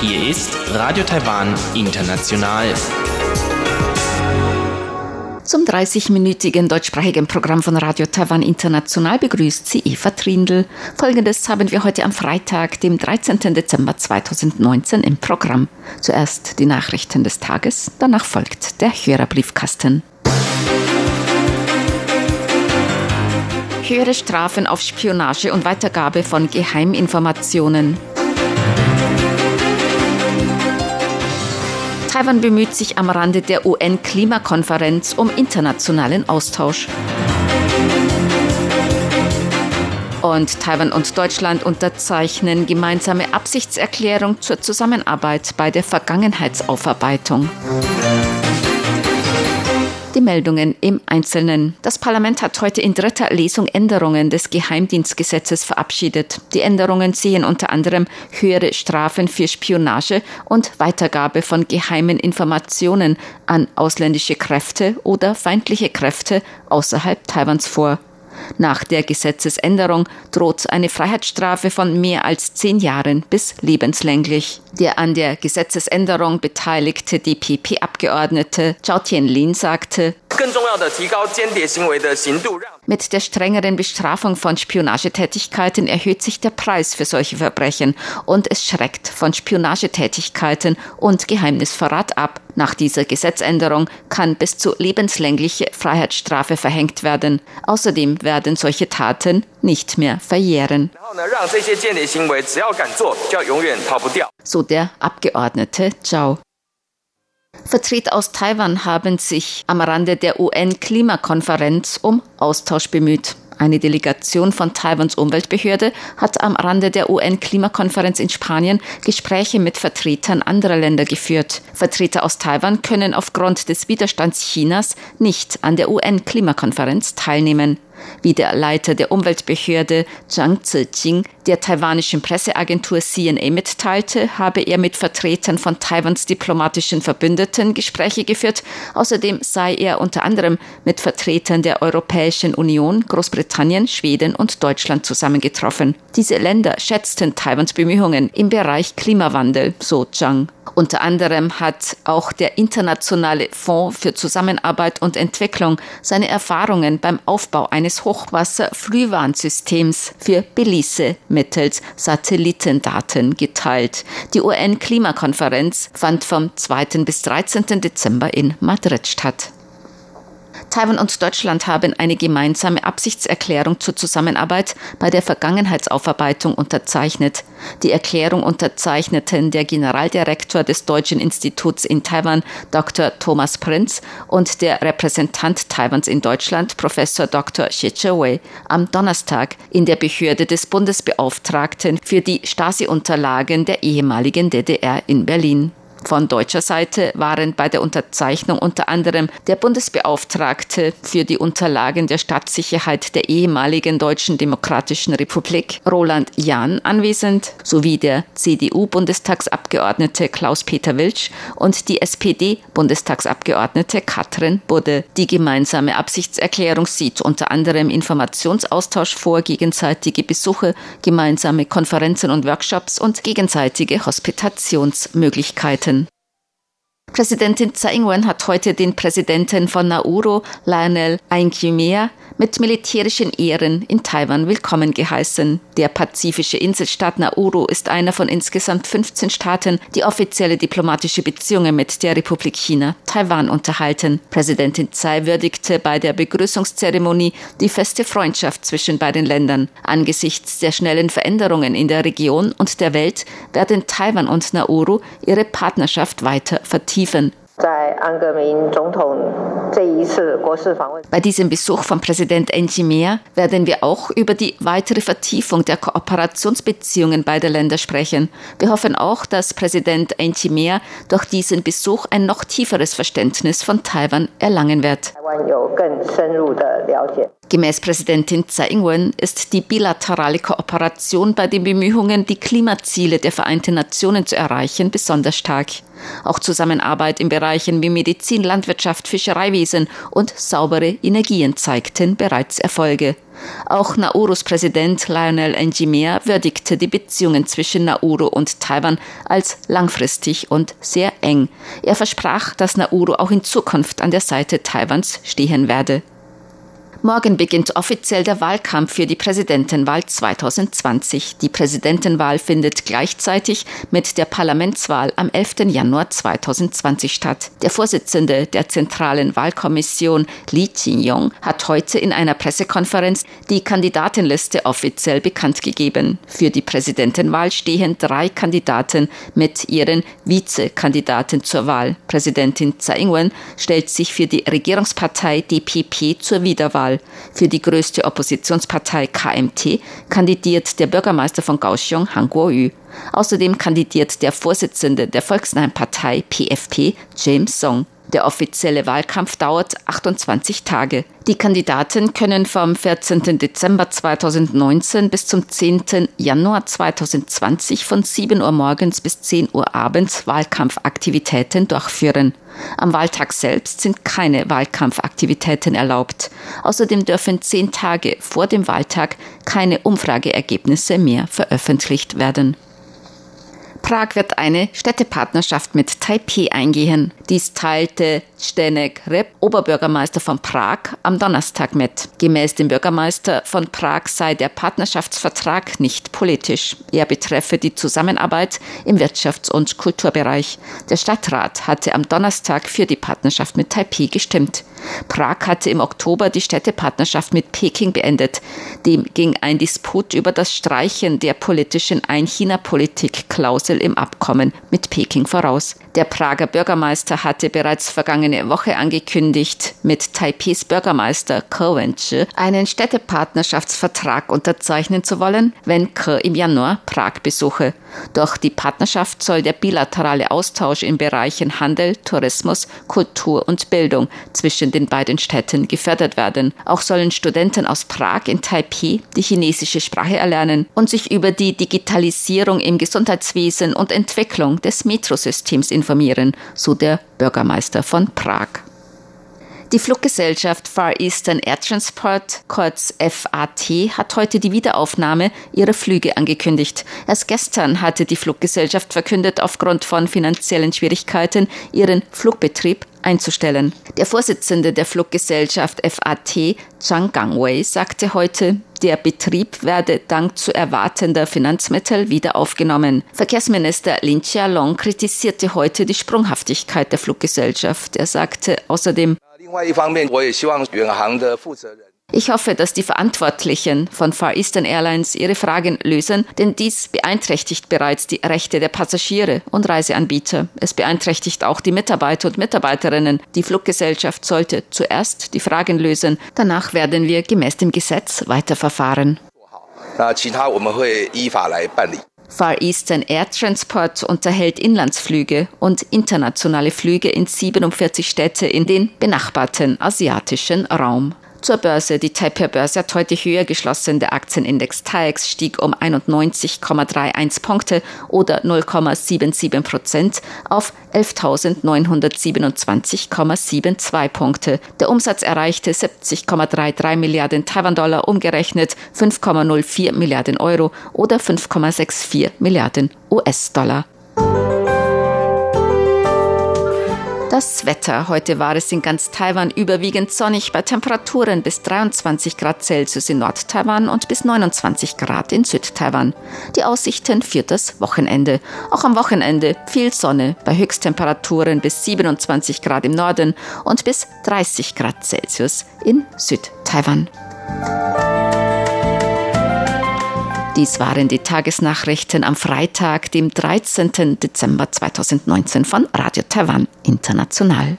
Hier ist Radio Taiwan International. Zum 30-minütigen deutschsprachigen Programm von Radio Taiwan International begrüßt sie Eva Trindl. Folgendes haben wir heute am Freitag, dem 13. Dezember 2019 im Programm. Zuerst die Nachrichten des Tages, danach folgt der Hörerbriefkasten. Höhere Strafen auf Spionage und Weitergabe von Geheiminformationen. Taiwan bemüht sich am Rande der UN-Klimakonferenz um internationalen Austausch. Und Taiwan und Deutschland unterzeichnen gemeinsame Absichtserklärung zur Zusammenarbeit bei der Vergangenheitsaufarbeitung. Die Meldungen im Einzelnen. Das Parlament hat heute in dritter Lesung Änderungen des Geheimdienstgesetzes verabschiedet. Die Änderungen sehen unter anderem höhere Strafen für Spionage und Weitergabe von geheimen Informationen an ausländische Kräfte oder feindliche Kräfte außerhalb Taiwans vor. Nach der Gesetzesänderung droht eine Freiheitsstrafe von mehr als zehn Jahren bis lebenslänglich. Der an der Gesetzesänderung beteiligte DPP-Abgeordnete Zhao Tianlin sagte, mit der strengeren Bestrafung von Spionagetätigkeiten erhöht sich der Preis für solche Verbrechen und es schreckt von Spionagetätigkeiten und Geheimnisverrat ab. Nach dieser Gesetzänderung kann bis zu lebenslängliche Freiheitsstrafe verhängt werden. Außerdem werden solche Taten nicht mehr verjähren. So der Abgeordnete Zhao. Vertreter aus Taiwan haben sich am Rande der UN-Klimakonferenz um Austausch bemüht. Eine Delegation von Taiwans Umweltbehörde hat am Rande der UN-Klimakonferenz in Spanien Gespräche mit Vertretern anderer Länder geführt. Vertreter aus Taiwan können aufgrund des Widerstands Chinas nicht an der UN-Klimakonferenz teilnehmen wie der Leiter der Umweltbehörde Zhang Zijing der taiwanischen Presseagentur CNA mitteilte, habe er mit Vertretern von Taiwans diplomatischen Verbündeten Gespräche geführt. Außerdem sei er unter anderem mit Vertretern der Europäischen Union, Großbritannien, Schweden und Deutschland zusammengetroffen. Diese Länder schätzten Taiwans Bemühungen im Bereich Klimawandel, so Zhang. Unter anderem hat auch der Internationale Fonds für Zusammenarbeit und Entwicklung seine Erfahrungen beim Aufbau eines Hochwasserfrühwarnsystems für Belize mittels Satellitendaten geteilt. Die UN-Klimakonferenz fand vom 2. bis 13. Dezember in Madrid statt. Taiwan und Deutschland haben eine gemeinsame Absichtserklärung zur Zusammenarbeit bei der Vergangenheitsaufarbeitung unterzeichnet. Die Erklärung unterzeichneten der Generaldirektor des Deutschen Instituts in Taiwan, Dr. Thomas Prinz, und der Repräsentant Taiwans in Deutschland, Professor Dr. Xie Wei, am Donnerstag in der Behörde des Bundesbeauftragten für die Stasi-Unterlagen der ehemaligen DDR in Berlin. Von deutscher Seite waren bei der Unterzeichnung unter anderem der Bundesbeauftragte für die Unterlagen der Staatssicherheit der ehemaligen Deutschen Demokratischen Republik, Roland Jahn, anwesend, sowie der CDU-Bundestagsabgeordnete Klaus-Peter Wilsch und die SPD-Bundestagsabgeordnete Katrin Budde. Die gemeinsame Absichtserklärung sieht unter anderem Informationsaustausch vor, gegenseitige Besuche, gemeinsame Konferenzen und Workshops und gegenseitige Hospitationsmöglichkeiten. Präsidentin Tsai Ing-wen hat heute den Präsidenten von Nauru, Lionel Ainkimea, mit militärischen Ehren in Taiwan willkommen geheißen. Der pazifische Inselstaat Nauru ist einer von insgesamt 15 Staaten, die offizielle diplomatische Beziehungen mit der Republik China, Taiwan unterhalten. Präsidentin Tsai würdigte bei der Begrüßungszeremonie die feste Freundschaft zwischen beiden Ländern. Angesichts der schnellen Veränderungen in der Region und der Welt werden Taiwan und Nauru ihre Partnerschaft weiter vertiefen. Bei diesem Besuch von Präsident Enjimea werden wir auch über die weitere Vertiefung der Kooperationsbeziehungen beider Länder sprechen. Wir hoffen auch, dass Präsident Enjimea durch diesen Besuch ein noch tieferes Verständnis von Taiwan erlangen wird. Gemäß Präsidentin Tsai Ing-wen ist die bilaterale Kooperation bei den Bemühungen, die Klimaziele der Vereinten Nationen zu erreichen, besonders stark. Auch Zusammenarbeit in Bereichen wie Medizin, Landwirtschaft, Fischereiwesen und saubere Energien zeigten bereits Erfolge. Auch Naurus Präsident Lionel Njimea würdigte die Beziehungen zwischen Nauru und Taiwan als langfristig und sehr eng. Er versprach, dass Nauru auch in Zukunft an der Seite Taiwans stehen werde. Morgen beginnt offiziell der Wahlkampf für die Präsidentenwahl 2020. Die Präsidentenwahl findet gleichzeitig mit der Parlamentswahl am 11. Januar 2020 statt. Der Vorsitzende der Zentralen Wahlkommission, Li Qingyong, hat heute in einer Pressekonferenz die Kandidatenliste offiziell bekannt gegeben. Für die Präsidentenwahl stehen drei Kandidaten mit ihren Vizekandidaten zur Wahl. Präsidentin Tsai Ing-wen stellt sich für die Regierungspartei DPP zur Wiederwahl Wahl für die größte Oppositionspartei KMT kandidiert der Bürgermeister von Kaohsiung, Han Kuo-yu. Außerdem kandidiert der Vorsitzende der Volksnahen Partei PFP, James Song. Der offizielle Wahlkampf dauert 28 Tage. Die Kandidaten können vom 14. Dezember 2019 bis zum 10. Januar 2020 von 7 Uhr morgens bis 10 Uhr abends Wahlkampfaktivitäten durchführen. Am Wahltag selbst sind keine Wahlkampfaktivitäten erlaubt. Außerdem dürfen zehn Tage vor dem Wahltag keine Umfrageergebnisse mehr veröffentlicht werden. Prag wird eine Städtepartnerschaft mit Taipei eingehen. Dies teilte Zdenek Rep, Oberbürgermeister von Prag, am Donnerstag mit. Gemäß dem Bürgermeister von Prag sei der Partnerschaftsvertrag nicht politisch. Er betreffe die Zusammenarbeit im Wirtschafts- und Kulturbereich. Der Stadtrat hatte am Donnerstag für die Partnerschaft mit Taipei gestimmt. Prag hatte im Oktober die Städtepartnerschaft mit Peking beendet. Dem ging ein Disput über das Streichen der politischen Ein-China-Politik-Klausel im Abkommen mit Peking voraus. Der Prager Bürgermeister hatte bereits vergangene Woche angekündigt, mit Taipehs Bürgermeister Ke Wen-chi einen Städtepartnerschaftsvertrag unterzeichnen zu wollen, wenn Ke im Januar Prag besuche. Durch die Partnerschaft soll der bilaterale Austausch in Bereichen Handel, Tourismus, Kultur und Bildung zwischen den beiden Städten gefördert werden. Auch sollen Studenten aus Prag in Taipei die chinesische Sprache erlernen und sich über die Digitalisierung im Gesundheitswesen und Entwicklung des Metrosystems informieren, so der Bürgermeister von Prag. Die Fluggesellschaft Far Eastern Air Transport, kurz FAT, hat heute die Wiederaufnahme ihrer Flüge angekündigt. Erst gestern hatte die Fluggesellschaft verkündet, aufgrund von finanziellen Schwierigkeiten ihren Flugbetrieb einzustellen. Der Vorsitzende der Fluggesellschaft FAT, Zhang Gangwei, sagte heute, der Betrieb werde dank zu erwartender Finanzmittel wieder aufgenommen. Verkehrsminister Lin Chia-long kritisierte heute die Sprunghaftigkeit der Fluggesellschaft. Er sagte außerdem, ich hoffe, dass die Verantwortlichen von Far Eastern Airlines ihre Fragen lösen, denn dies beeinträchtigt bereits die Rechte der Passagiere und Reiseanbieter. Es beeinträchtigt auch die Mitarbeiter und Mitarbeiterinnen. Die Fluggesellschaft sollte zuerst die Fragen lösen. Danach werden wir gemäß dem Gesetz weiterverfahren. Far Eastern Air Transport unterhält Inlandsflüge und internationale Flüge in 47 Städte in den benachbarten asiatischen Raum. Zur Börse. Die Taipei-Börse hat heute höher geschlossen. Der Aktienindex TAIEX stieg um 91,31 Punkte oder 0,77 Prozent auf 11.927,72 Punkte. Der Umsatz erreichte 70,33 Milliarden Taiwan-Dollar, umgerechnet 5,04 Milliarden Euro oder 5,64 Milliarden US-Dollar. Das Wetter. Heute war es in ganz Taiwan überwiegend sonnig bei Temperaturen bis 23 Grad Celsius in Nord-Taiwan und bis 29 Grad in Süd-Taiwan. Die Aussichten für das Wochenende. Auch am Wochenende viel Sonne bei Höchsttemperaturen bis 27 Grad im Norden und bis 30 Grad Celsius in Süd-Taiwan. Dies waren die Tagesnachrichten am Freitag, dem 13. Dezember 2019 von Radio Taiwan International.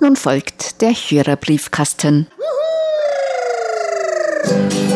Nun folgt der Hörerbriefkasten. Brrr.